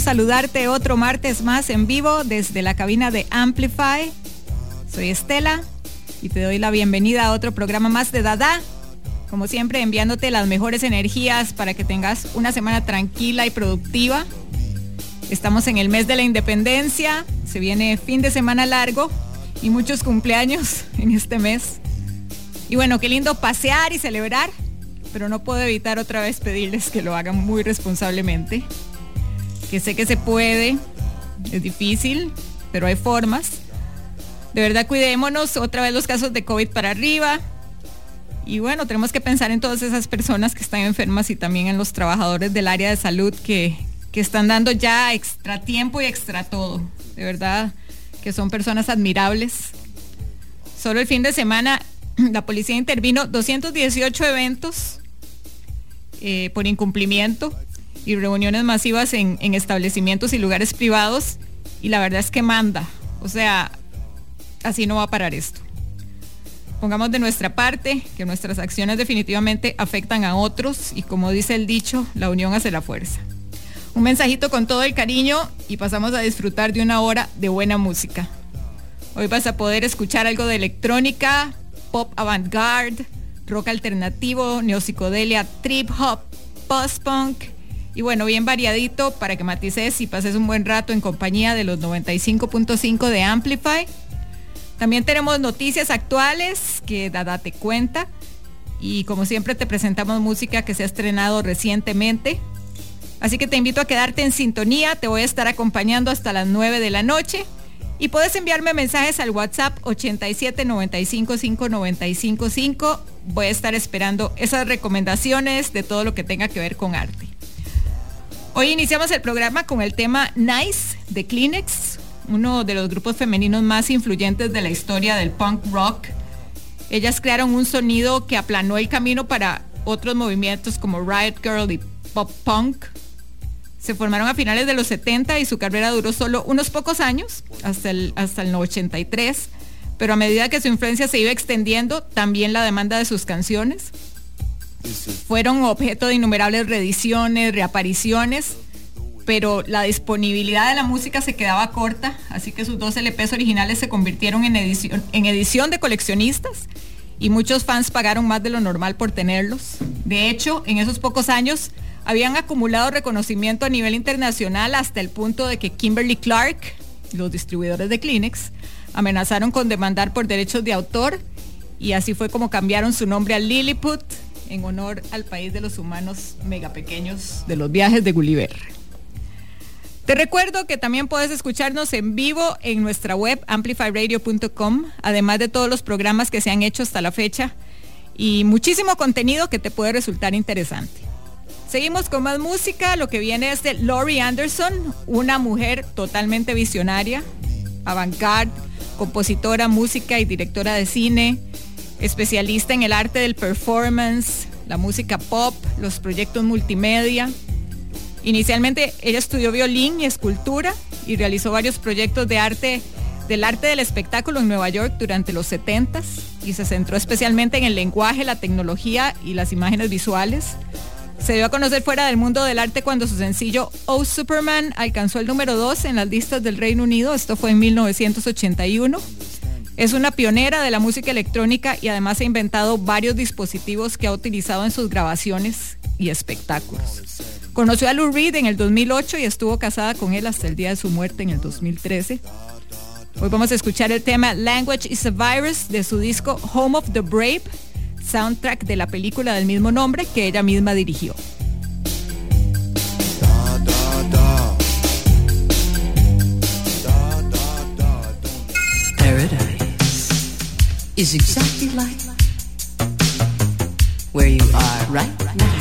Saludarte otro martes más en vivo desde la cabina de Amplify. Soy Estela y te doy la bienvenida a otro programa más de Dada. Como siempre, enviándote las mejores energías para que tengas una semana tranquila y productiva. Estamos en el mes de la independencia, se viene fin de semana largo y muchos cumpleaños en este mes. Y bueno, qué lindo pasear y celebrar, pero no puedo evitar otra vez pedirles que lo hagan muy responsablemente que sé que se puede, es difícil, pero hay formas. De verdad, cuidémonos, otra vez los casos de COVID para arriba. Y bueno, tenemos que pensar en todas esas personas que están enfermas y también en los trabajadores del área de salud que, que están dando ya extra tiempo y extra todo. De verdad, que son personas admirables. Solo el fin de semana la policía intervino 218 eventos eh, por incumplimiento y reuniones masivas en, establecimientos y lugares privados y la verdad es que manda. O sea, así no va a parar esto. Pongamos de nuestra parte que nuestras acciones definitivamente afectan a otros y como dice el dicho, la unión hace la fuerza. Un mensajito con todo el cariño y pasamos a disfrutar de una hora de buena música. Hoy vas a poder escuchar algo de electrónica, pop avant-garde, rock alternativo, neopsicodelia, trip hop, post-punk, y bueno, bien variadito para que matices y pases un buen rato en compañía de los 95.5 de Amplify. También tenemos noticias actuales que Dada te cuenta. Y como siempre te presentamos música que se ha estrenado recientemente. Así que te invito a quedarte en sintonía. Te voy a estar acompañando hasta las 9 de la noche. Y puedes enviarme mensajes al WhatsApp 87 Voy a estar esperando esas recomendaciones de todo lo que tenga que ver con arte. Hoy iniciamos el programa con el tema Nice de Kleenex, uno de los grupos femeninos más influyentes de la historia del punk rock. Ellas crearon un sonido que aplanó el camino para otros movimientos como Riot Girl y Pop Punk. Se formaron a finales de los 70 y su carrera duró solo unos pocos años, hasta el, hasta el 83. Pero a medida que su influencia se iba extendiendo, también la demanda de sus canciones. Fueron objeto de innumerables reediciones, reapariciones pero la disponibilidad de la música se quedaba corta, así que sus dos LPs originales se convirtieron en edición, en edición de coleccionistas y muchos fans pagaron más de lo normal por tenerlos. De hecho, en esos pocos años habían acumulado reconocimiento a nivel internacional hasta el punto de que Kimberly Clark, los distribuidores de Kleenex, amenazaron con demandar por derechos de autor y así fue como cambiaron su nombre a Lilliput en honor al país de los humanos mega pequeños de los viajes de Gulliver. Te recuerdo que también puedes escucharnos en vivo en nuestra web amplifyradio.com, además de todos los programas que se han hecho hasta la fecha y muchísimo contenido que te puede resultar interesante. Seguimos con más música, lo que viene es de Laurie Anderson, una mujer totalmente visionaria, avant-garde, compositora, música y directora de cine, especialista en el arte del performance, la música pop, los proyectos multimedia Inicialmente ella estudió violín y escultura y realizó varios proyectos de arte del arte del espectáculo en Nueva York durante los 70 y se centró especialmente en el lenguaje, la tecnología y las imágenes visuales. Se dio a conocer fuera del mundo del arte cuando su sencillo Oh Superman alcanzó el número 2 en las listas del Reino Unido, esto fue en 1981. Es una pionera de la música electrónica y además ha inventado varios dispositivos que ha utilizado en sus grabaciones y espectáculos. Conoció a Lou Reed en el 2008 y estuvo casada con él hasta el día de su muerte en el 2013. Hoy vamos a escuchar el tema Language is a Virus de su disco Home of the Brave, soundtrack de la película del mismo nombre que ella misma dirigió. Is exactly like where you are right now.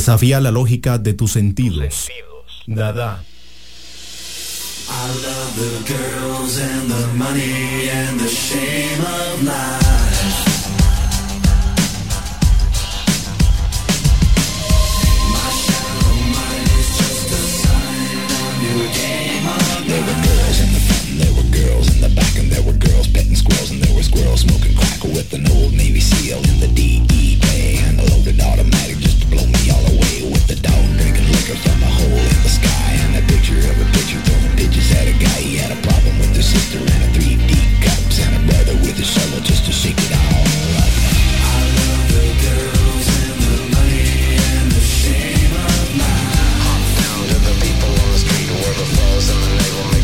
Desafía la lógica de tus sentidos. Dada. I love the girls and the money and the shame of life. My shallow mind is just a sign of your game of There were girls in the front and there were girls in the back and there were girls petting squirrels and there were squirrels smoking tackle with an old Navy SEAL in the DEA and a loaded automatic just to blow me all away with the dog drinking liquor from a hole in the sky and a picture of a picture throwing pitches at a guy. He had a problem with his sister and a 3D cups and a brother with his solo just to shake it all up. I love the girls and the money and the shame of my. I'm the people on the street where the flaws in the label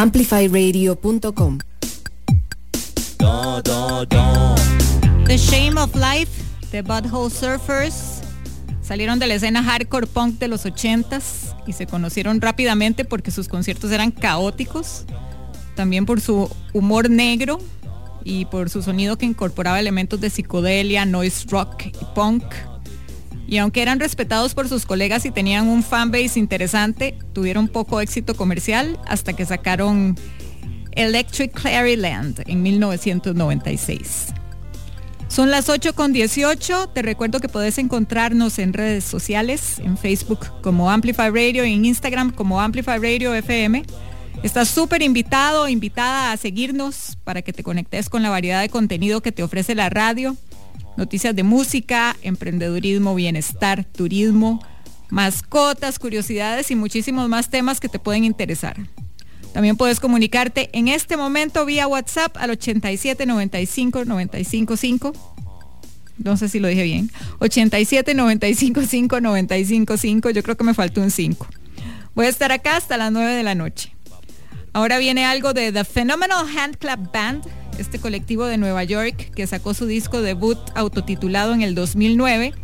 amplifyradio.com. The Shame of Life, The Butthole Surfers, salieron de la escena hardcore punk de los 80s y se conocieron rápidamente porque sus conciertos eran caóticos, también por su humor negro y por su sonido que incorporaba elementos de psicodelia, noise rock y punk. Y aunque eran respetados por sus colegas y tenían un fanbase interesante, tuvieron poco éxito comercial hasta que sacaron Electric Claryland en 1996. Son las 8 con 18. Te recuerdo que podés encontrarnos en redes sociales, en Facebook como Amplify Radio en Instagram como Amplify Radio FM. Estás súper invitado, invitada a seguirnos para que te conectes con la variedad de contenido que te ofrece la radio. Noticias de música, emprendedurismo, bienestar, turismo, mascotas, curiosidades y muchísimos más temas que te pueden interesar. También puedes comunicarte en este momento vía WhatsApp al 87 95 95 5. No sé si lo dije bien. 87 95 5 95 5. Yo creo que me faltó un 5. Voy a estar acá hasta las 9 de la noche. Ahora viene algo de The Phenomenal Handclap Band, este colectivo de Nueva York que sacó su disco debut autotitulado en el 2009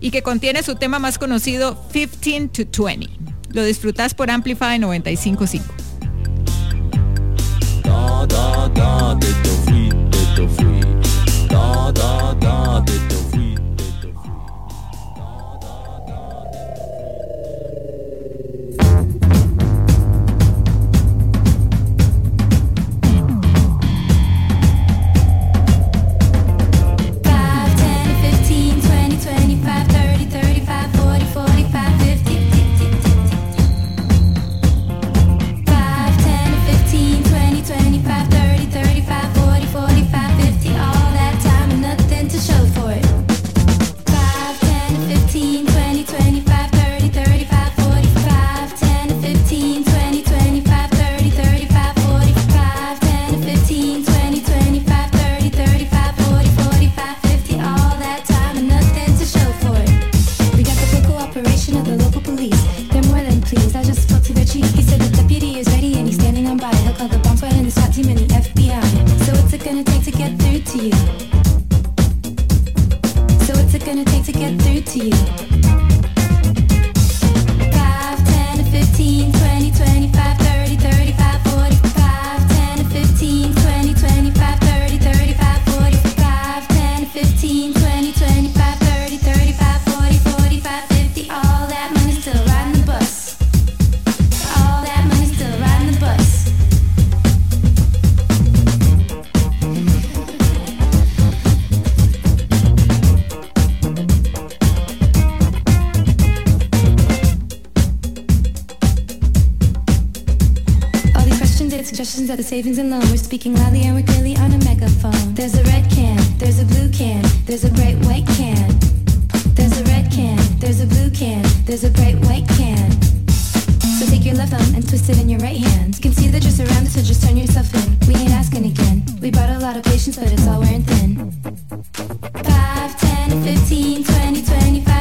y que contiene su tema más conocido 15 to 20. Lo disfrutas por Amplify 955. da da da t'es free, t'es free. Da the savings and loan. We're speaking loudly and we're clearly on a megaphone. There's a red can, there's a blue can, there's a great white can. There's a red can, there's a blue can, there's a great white can. So take your left thumb and twist it in your right hand. You can see that you're surrounded, so just turn yourself in. We ain't asking again. We brought a lot of patience, but it's all wearing thin. 5, 10, 15, 20, 25,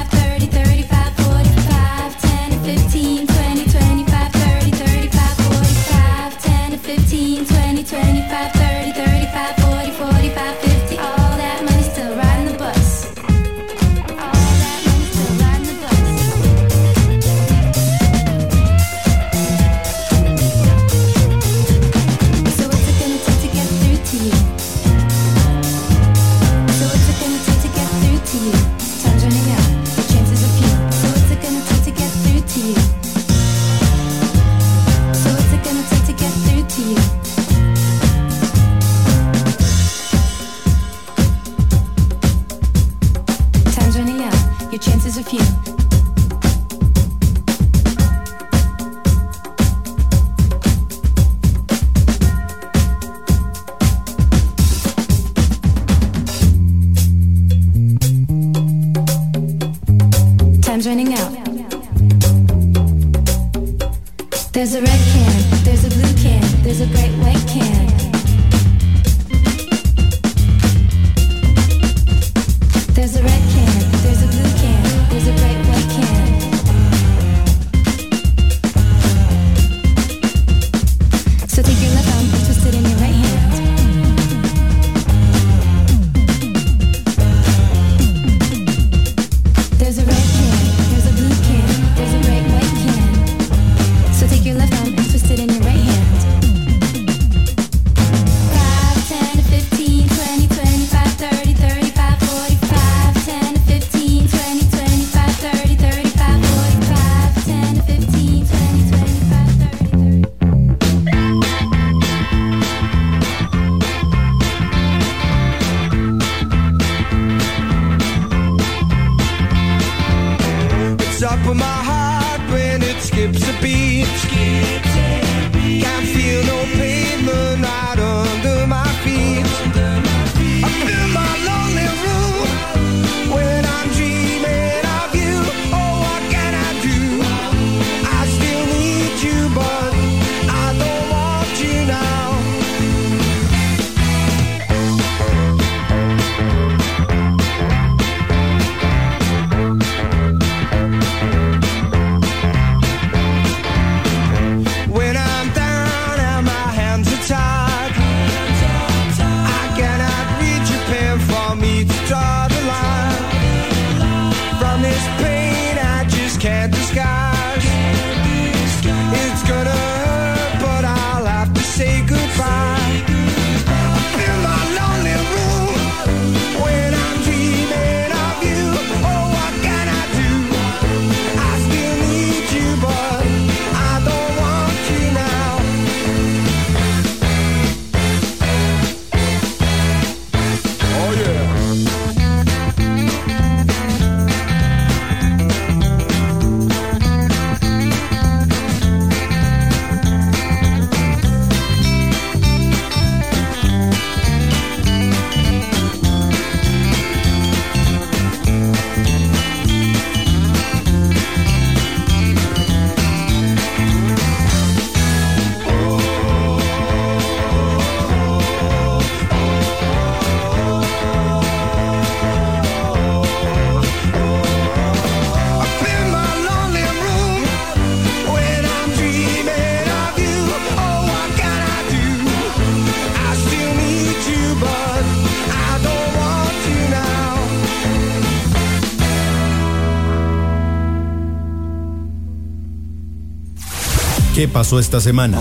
pasó esta semana?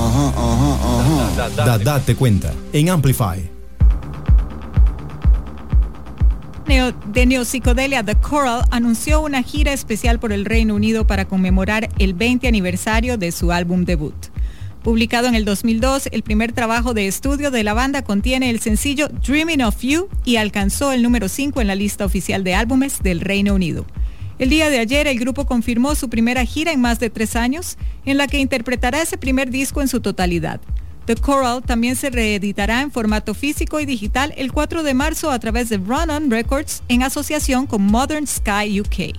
Da- date cuenta en Amplify. Neo- de Neopsicodelia The Coral anunció una gira especial por el Reino Unido para conmemorar el 20 aniversario de su álbum debut. Publicado en el 2002, el primer trabajo de estudio de la banda contiene el sencillo Dreaming of You y alcanzó el número 5 en la lista oficial de álbumes del Reino Unido. El día de ayer el grupo confirmó su primera gira en más de tres años, en la que interpretará ese primer disco en su totalidad. The Coral también se reeditará en formato físico y digital el 4 de marzo a través de Run On Records en asociación con Modern Sky UK.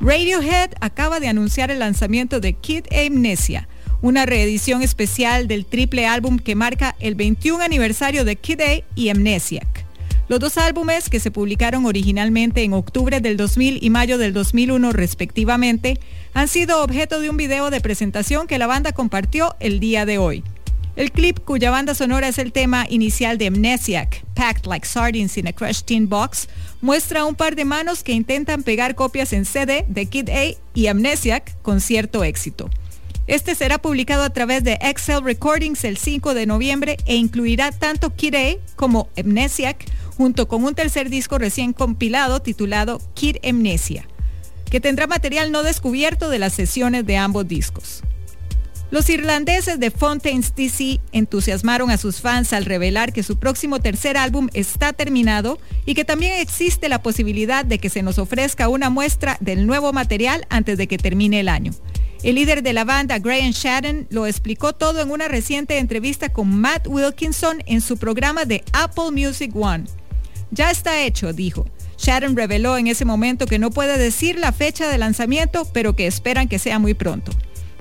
Radiohead acaba de anunciar el lanzamiento de Kid Amnesia, una reedición especial del triple álbum que marca el 21 aniversario de Kid A y Amnesiac. Los dos álbumes, que se publicaron originalmente en octubre del 2000 y mayo del 2001 respectivamente, han sido objeto de un video de presentación que la banda compartió el día de hoy. El clip, cuya banda sonora es el tema inicial de Amnesiac, Packed Like Sardines in a Crushed Tin Box, muestra un par de manos que intentan pegar copias en CD de Kid A y Amnesiac con cierto éxito. Este será publicado a través de Excel Recordings el 5 de noviembre e incluirá tanto Kid A como Amnesiac, junto con un tercer disco recién compilado titulado Kid Amnesia, que tendrá material no descubierto de las sesiones de ambos discos. Los irlandeses de Fontaines DC entusiasmaron a sus fans al revelar que su próximo tercer álbum está terminado y que también existe la posibilidad de que se nos ofrezca una muestra del nuevo material antes de que termine el año. El líder de la banda, Graham Shadden, lo explicó todo en una reciente entrevista con Matt Wilkinson en su programa de Apple Music One. Ya está hecho, dijo. Sharon reveló en ese momento que no puede decir la fecha de lanzamiento, pero que esperan que sea muy pronto.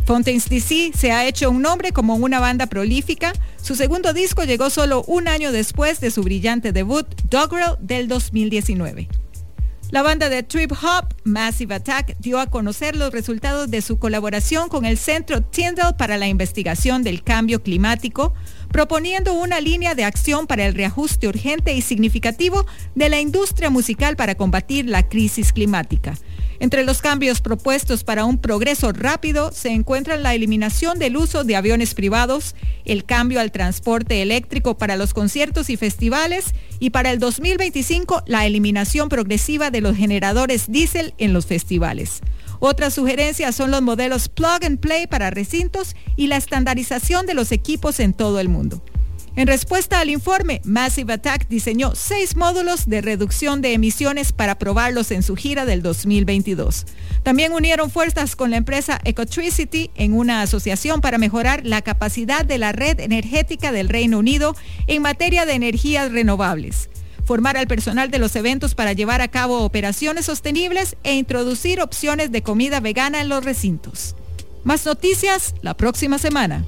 Fontaines DC se ha hecho un nombre como una banda prolífica. Su segundo disco llegó solo un año después de su brillante debut, Doggerel, del 2019. La banda de trip hop Massive Attack dio a conocer los resultados de su colaboración con el Centro Tyndall para la investigación del cambio climático, proponiendo una línea de acción para el reajuste urgente y significativo de la industria musical para combatir la crisis climática. Entre los cambios propuestos para un progreso rápido se encuentran la eliminación del uso de aviones privados, el cambio al transporte eléctrico para los conciertos y festivales y para el 2025 la eliminación progresiva de los generadores diésel en los festivales. Otras sugerencias son los modelos plug and play para recintos y la estandarización de los equipos en todo el mundo. En respuesta al informe, Massive Attack diseñó seis módulos de reducción de emisiones para probarlos en su gira del 2022. También unieron fuerzas con la empresa Ecotricity en una asociación para mejorar la capacidad de la red energética del Reino Unido en materia de energías renovables formar al personal de los eventos para llevar a cabo operaciones sostenibles e introducir opciones de comida vegana en los recintos. Más noticias la próxima semana.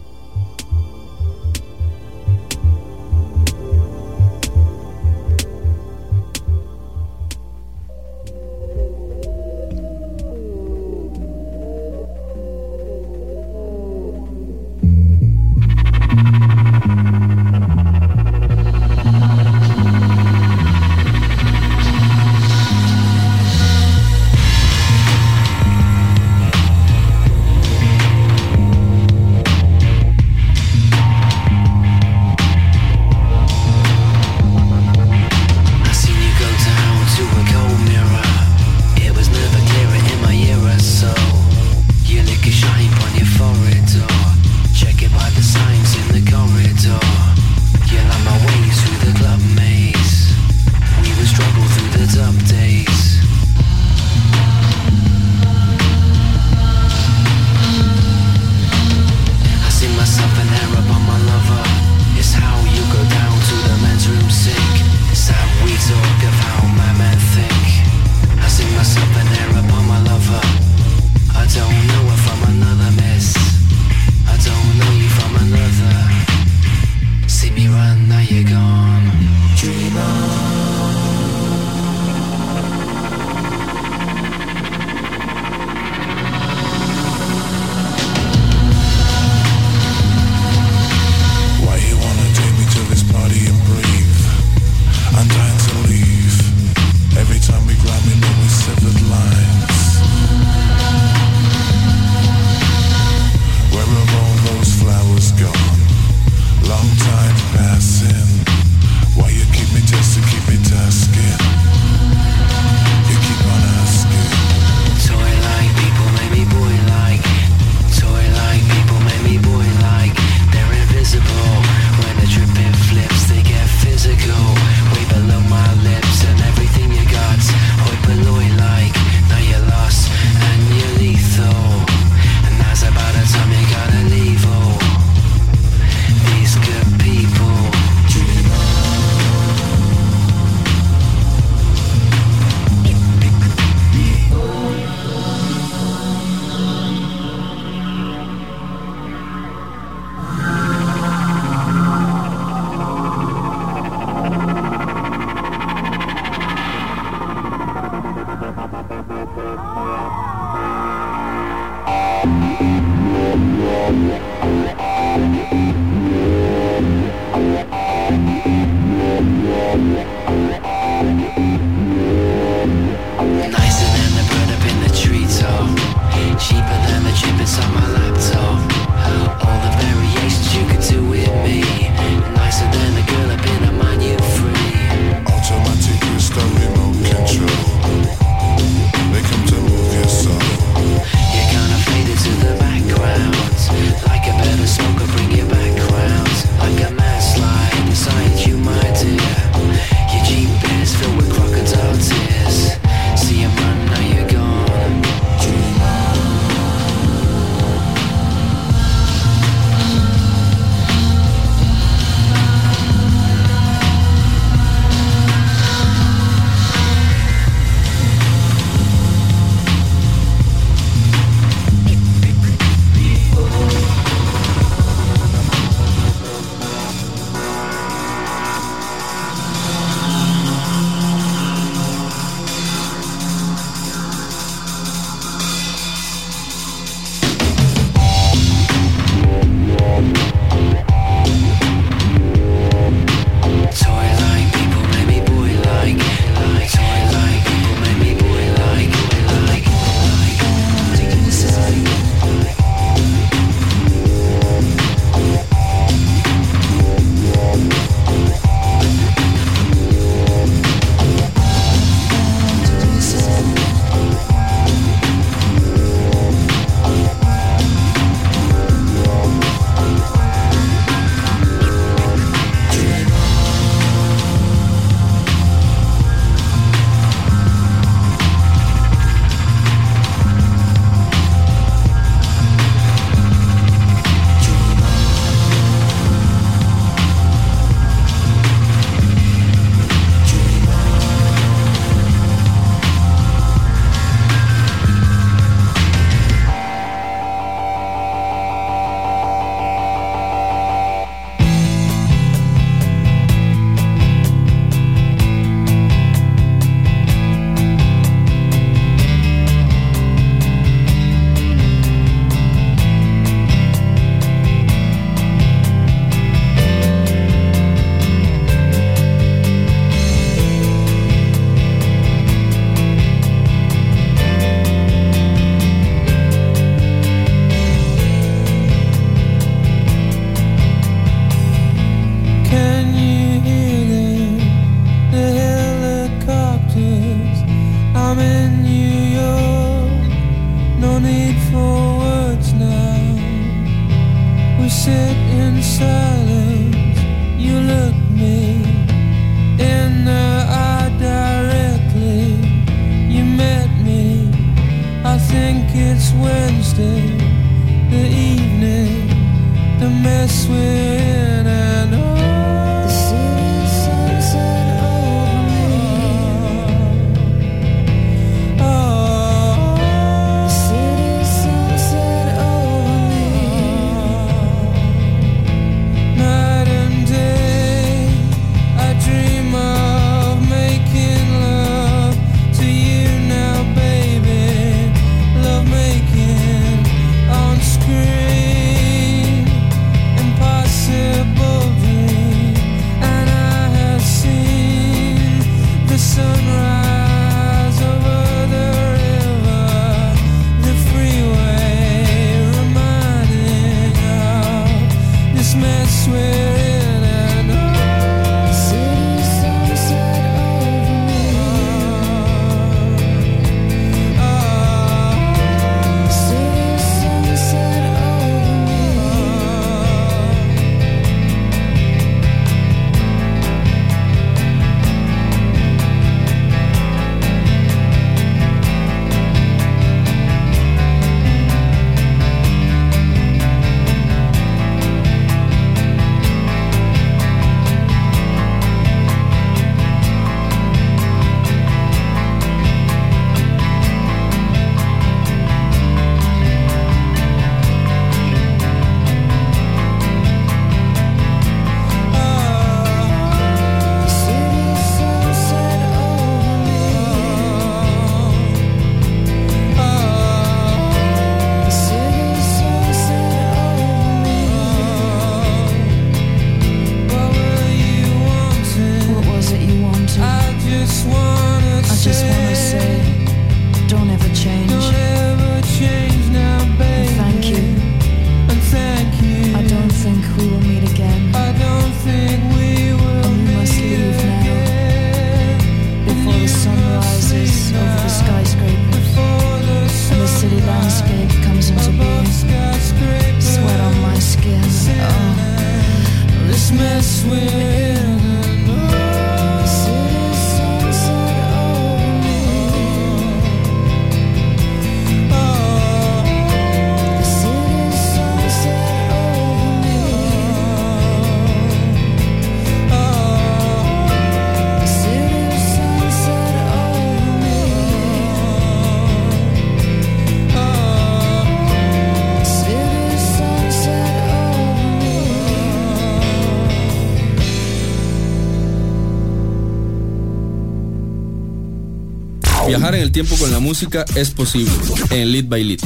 Viajar en el tiempo con la música es posible en Lead by Lead.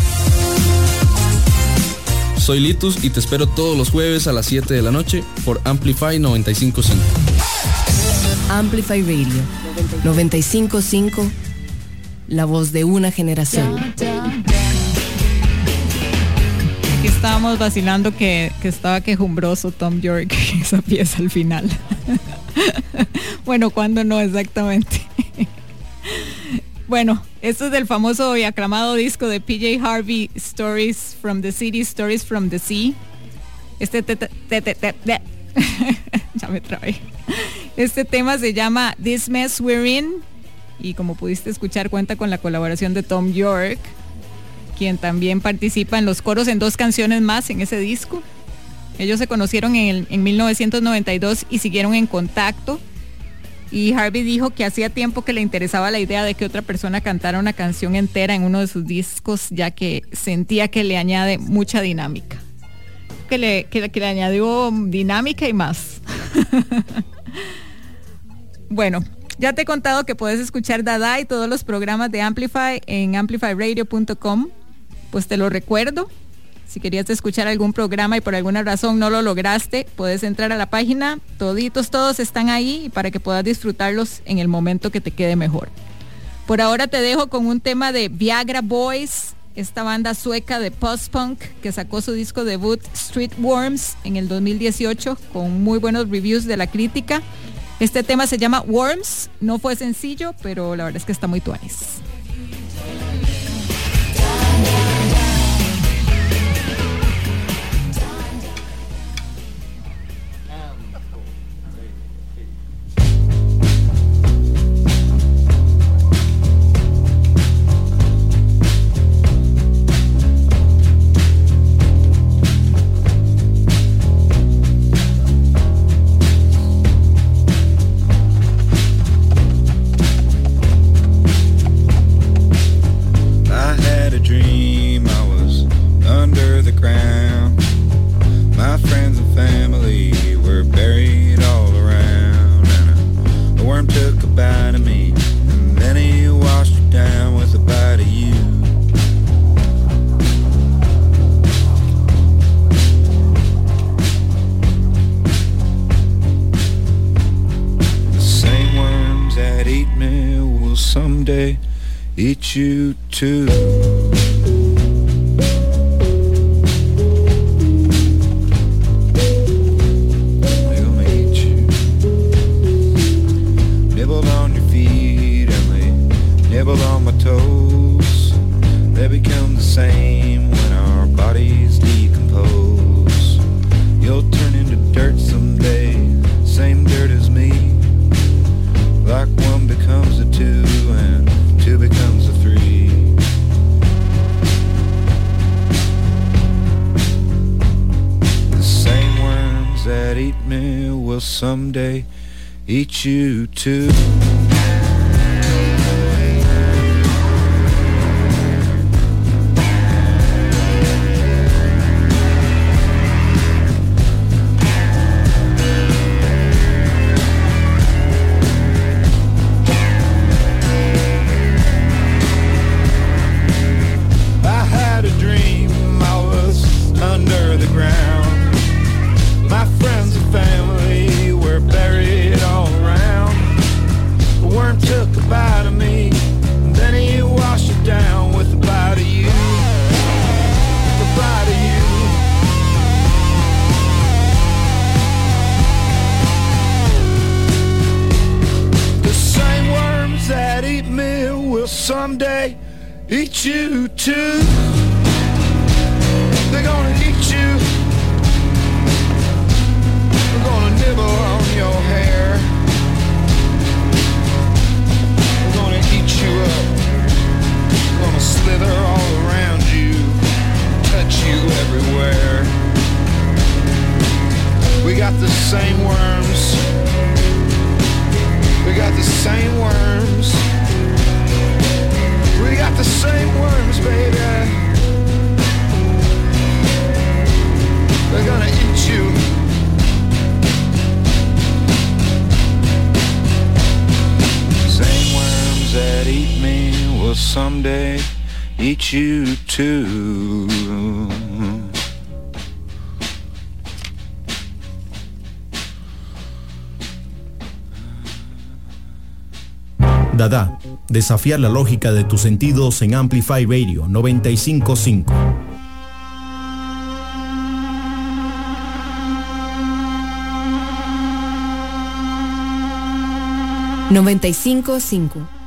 Soy Litus y te espero todos los jueves a las 7 de la noche por Amplify 955. Amplify Radio 955, la voz de una generación. Aquí estábamos vacilando que, que estaba quejumbroso Tom York esa pieza al final. bueno, cuando no exactamente. Bueno, esto es del famoso y aclamado disco de PJ Harvey, Stories from the City, Stories from the Sea. Este te- te- ya me trabé. Este tema se llama This Mess We're In y como pudiste escuchar cuenta con la colaboración de Tom York quien también participa en los coros en dos canciones más en ese disco. Ellos se conocieron en, el- en 1992 y siguieron en contacto. Y Harvey dijo que hacía tiempo que le interesaba la idea de que otra persona cantara una canción entera en uno de sus discos, ya que sentía que le añade mucha dinámica. Que le, que, le añadió dinámica y más. bueno, ya te he contado que puedes escuchar Dada y todos los programas de Amplify en amplifyradio.com. Pues te lo recuerdo. Si querías escuchar algún programa y por alguna razón no lo lograste, puedes entrar a la página. Toditos, todos están ahí para que puedas disfrutarlos en el momento que te quede mejor. Por ahora te dejo con un tema de Viagra Boys, esta banda sueca de post-punk que sacó su disco debut Street Worms en el 2018 con muy buenos reviews de la crítica. Este tema se llama Worms, no fue sencillo, pero la verdad es que está muy tuanis. desafiar la lógica de tus sentidos en Amplify Radio 955. $95.5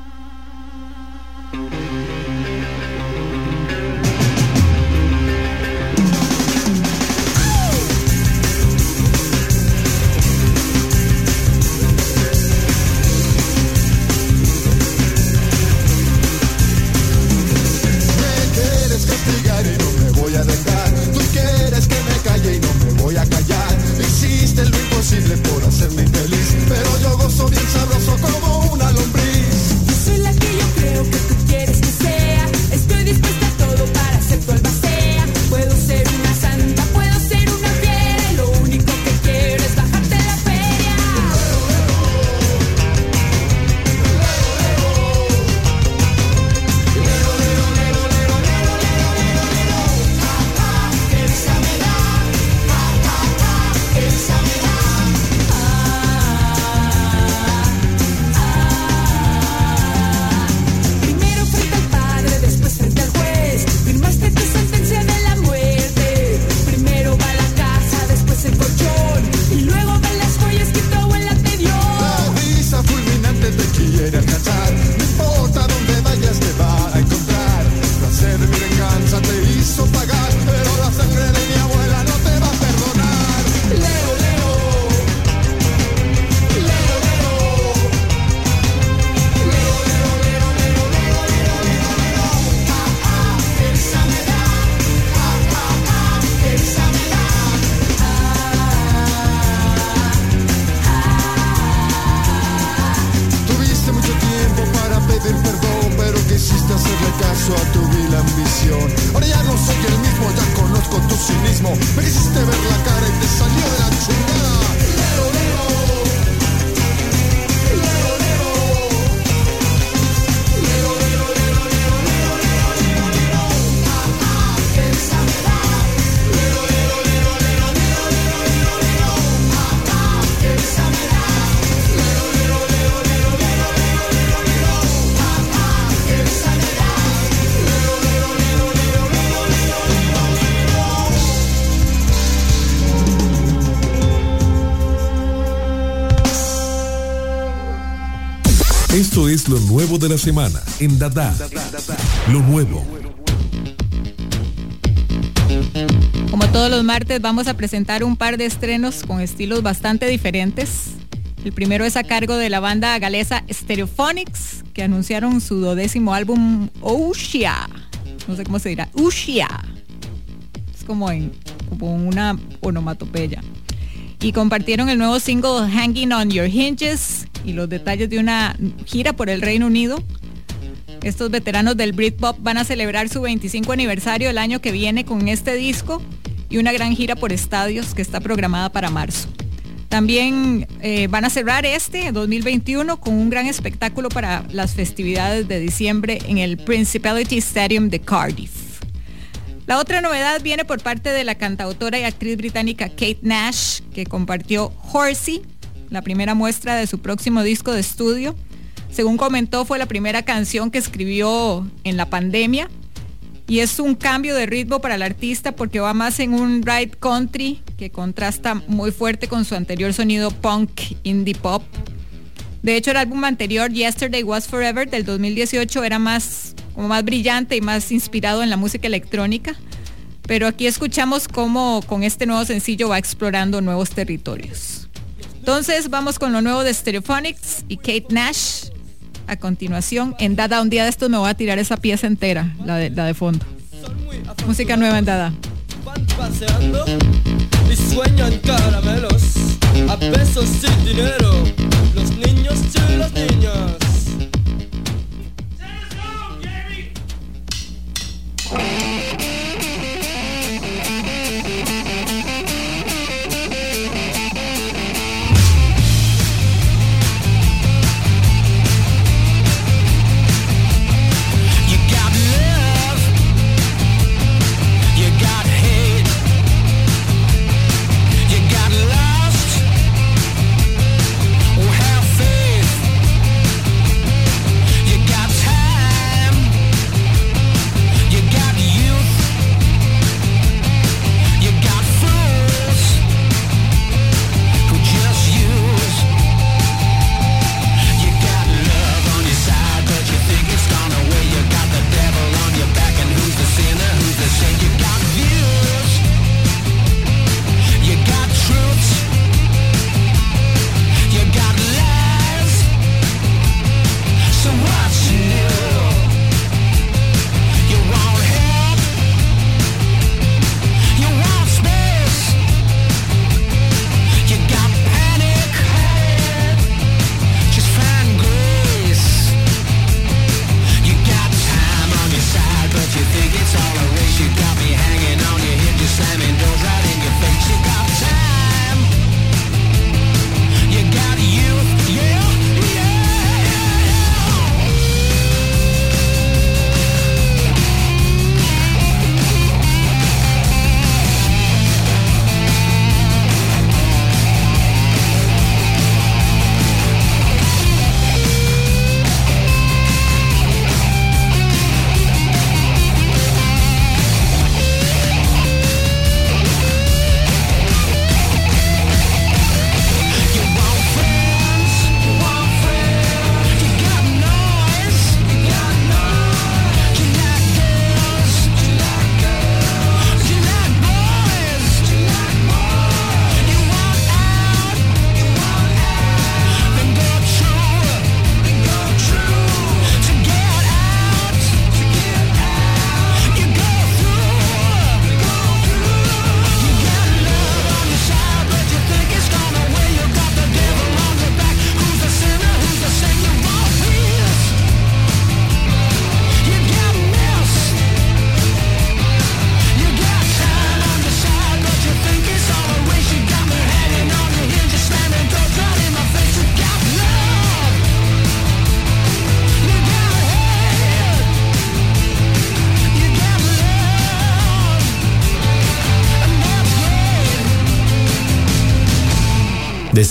tu cinismo. Ver la cara y te salió de la chingada. Nuevo de la semana en Dada. Lo nuevo. Como todos los martes vamos a presentar un par de estrenos con estilos bastante diferentes. El primero es a cargo de la banda galesa Stereophonics, que anunciaron su dodécimo álbum Ushia. No sé cómo se dirá. Ushia. Es como en una onomatopeya. Y compartieron el nuevo single Hanging on Your Hinges y los detalles de una gira por el Reino Unido. Estos veteranos del Britpop van a celebrar su 25 aniversario el año que viene con este disco y una gran gira por estadios que está programada para marzo. También eh, van a cerrar este 2021 con un gran espectáculo para las festividades de diciembre en el Principality Stadium de Cardiff. La otra novedad viene por parte de la cantautora y actriz británica Kate Nash, que compartió Horsey, la primera muestra de su próximo disco de estudio. Según comentó, fue la primera canción que escribió en la pandemia y es un cambio de ritmo para el artista porque va más en un ride country que contrasta muy fuerte con su anterior sonido punk indie pop. De hecho, el álbum anterior, Yesterday Was Forever, del 2018, era más, como más brillante y más inspirado en la música electrónica. Pero aquí escuchamos cómo con este nuevo sencillo va explorando nuevos territorios. Entonces vamos con lo nuevo de Stereophonics y Kate Nash. A continuación, en Dada, un día de estos me voy a tirar esa pieza entera, la de, la de fondo. Música nueva en Dada. Van paseando y sueñan caramelos a pesos sin dinero. Los niños y las niñas.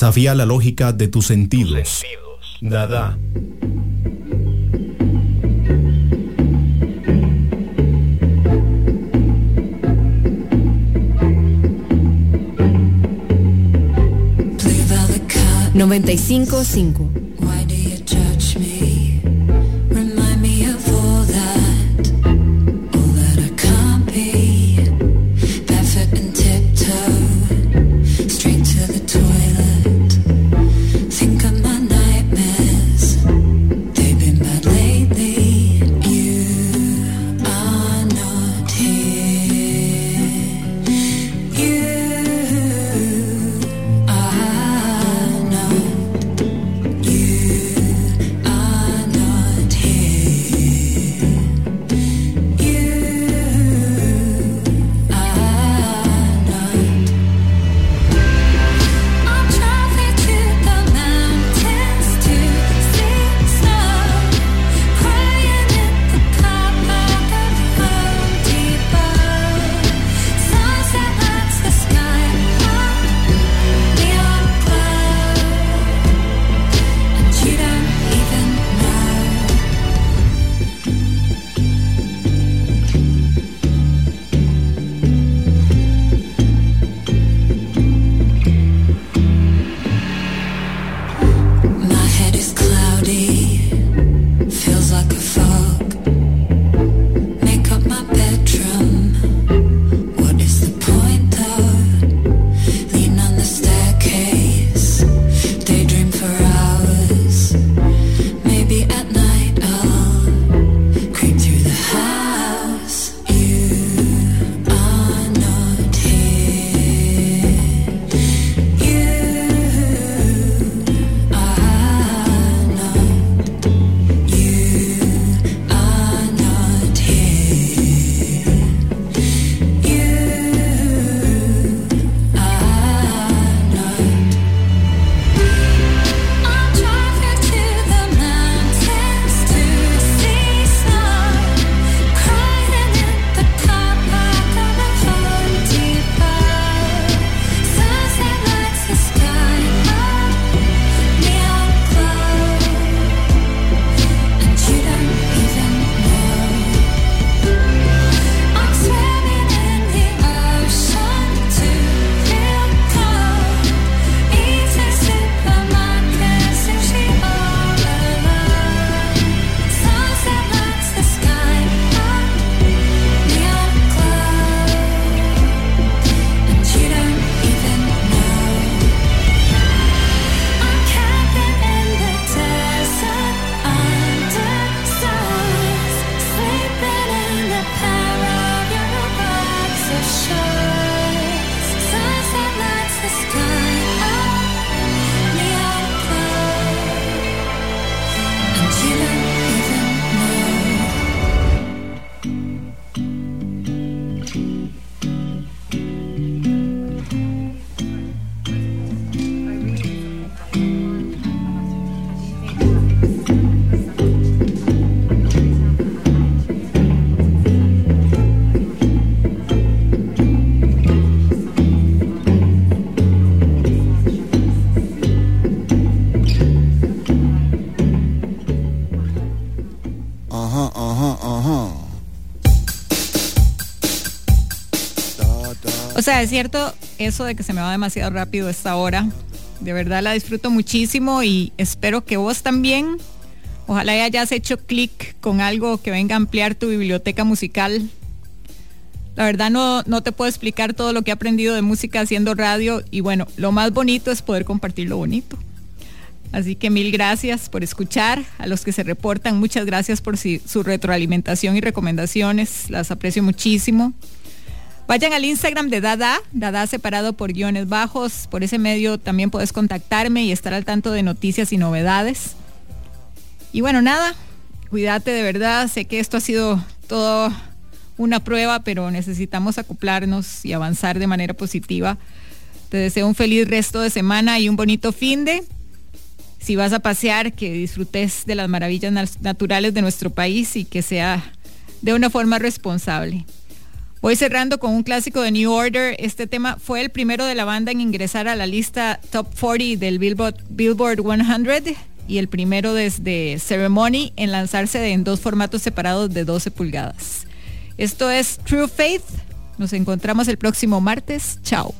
Desafía la lógica de tus sentidos. Dada. Play by the cut. Sea, es cierto eso de que se me va demasiado rápido esta hora. De verdad la disfruto muchísimo y espero que vos también. Ojalá hayas hecho clic con algo que venga a ampliar tu biblioteca musical. La verdad no, no te puedo explicar todo lo que he aprendido de música haciendo radio y bueno, lo más bonito es poder compartir lo bonito. Así que mil gracias por escuchar. A los que se reportan, muchas gracias por si- su retroalimentación y recomendaciones. Las aprecio muchísimo. Vayan al Instagram de Dada, Dada separado por guiones bajos. Por ese medio también puedes contactarme y estar al tanto de noticias y novedades. Y bueno, nada, cuídate de verdad. Sé que esto ha sido todo una prueba, pero necesitamos acoplarnos y avanzar de manera positiva. Te deseo un feliz resto de semana y un bonito fin de. Si vas a pasear, que disfrutes de las maravillas naturales de nuestro país y que sea de una forma responsable. Voy cerrando con un clásico de New Order. Este tema fue el primero de la banda en ingresar a la lista Top 40 del Billboard, Billboard 100 y el primero desde Ceremony en lanzarse en dos formatos separados de 12 pulgadas. Esto es True Faith. Nos encontramos el próximo martes. Chao.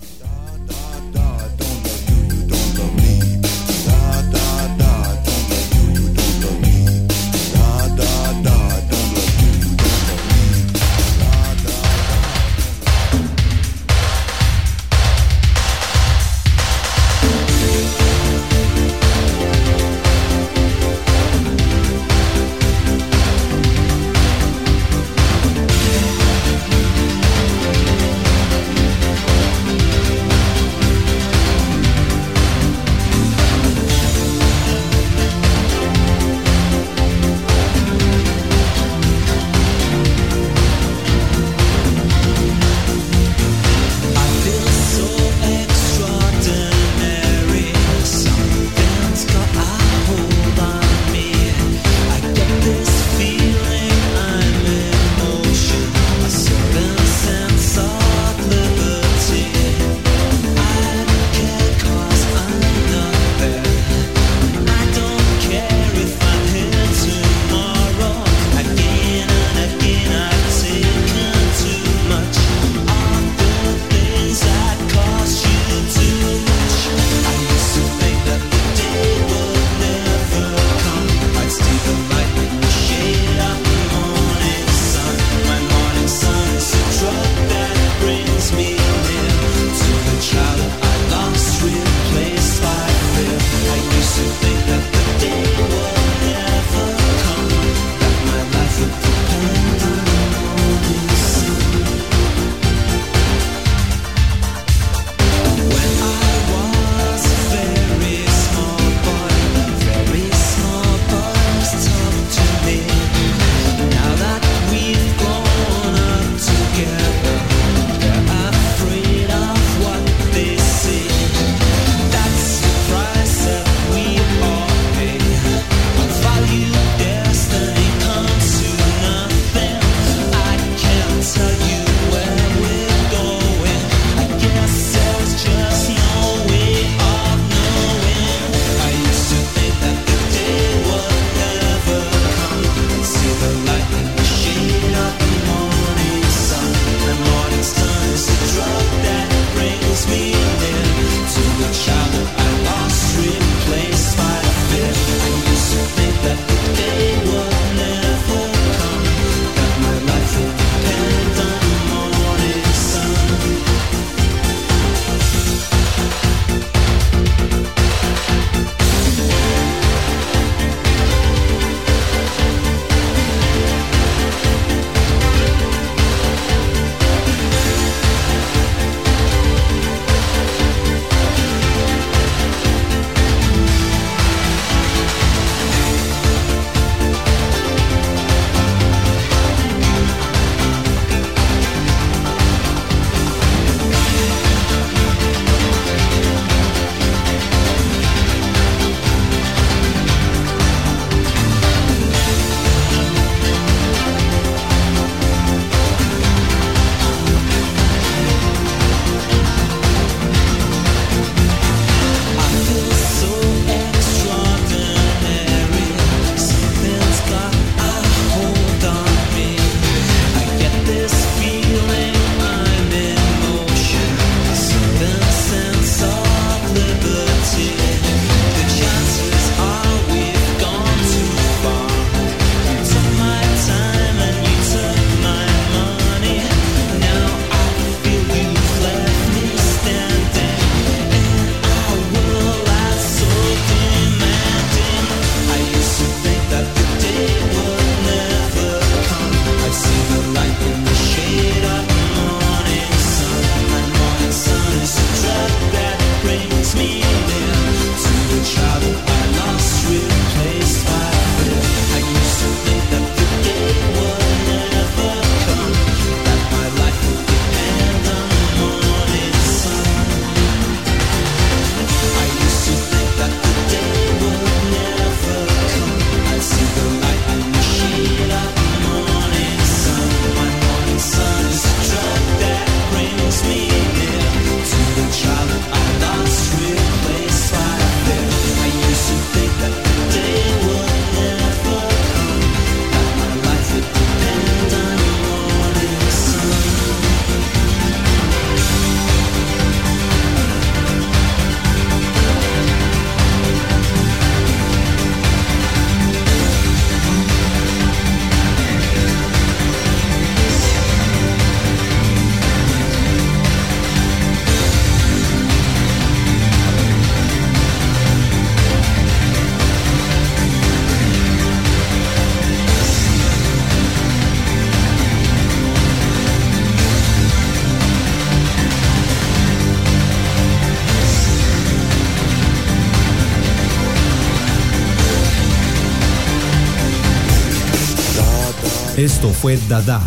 Esto fue Dada.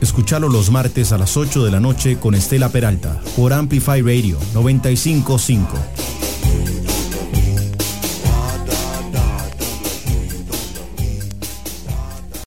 Escúchalo los martes a las 8 de la noche con Estela Peralta por Amplify Radio 955.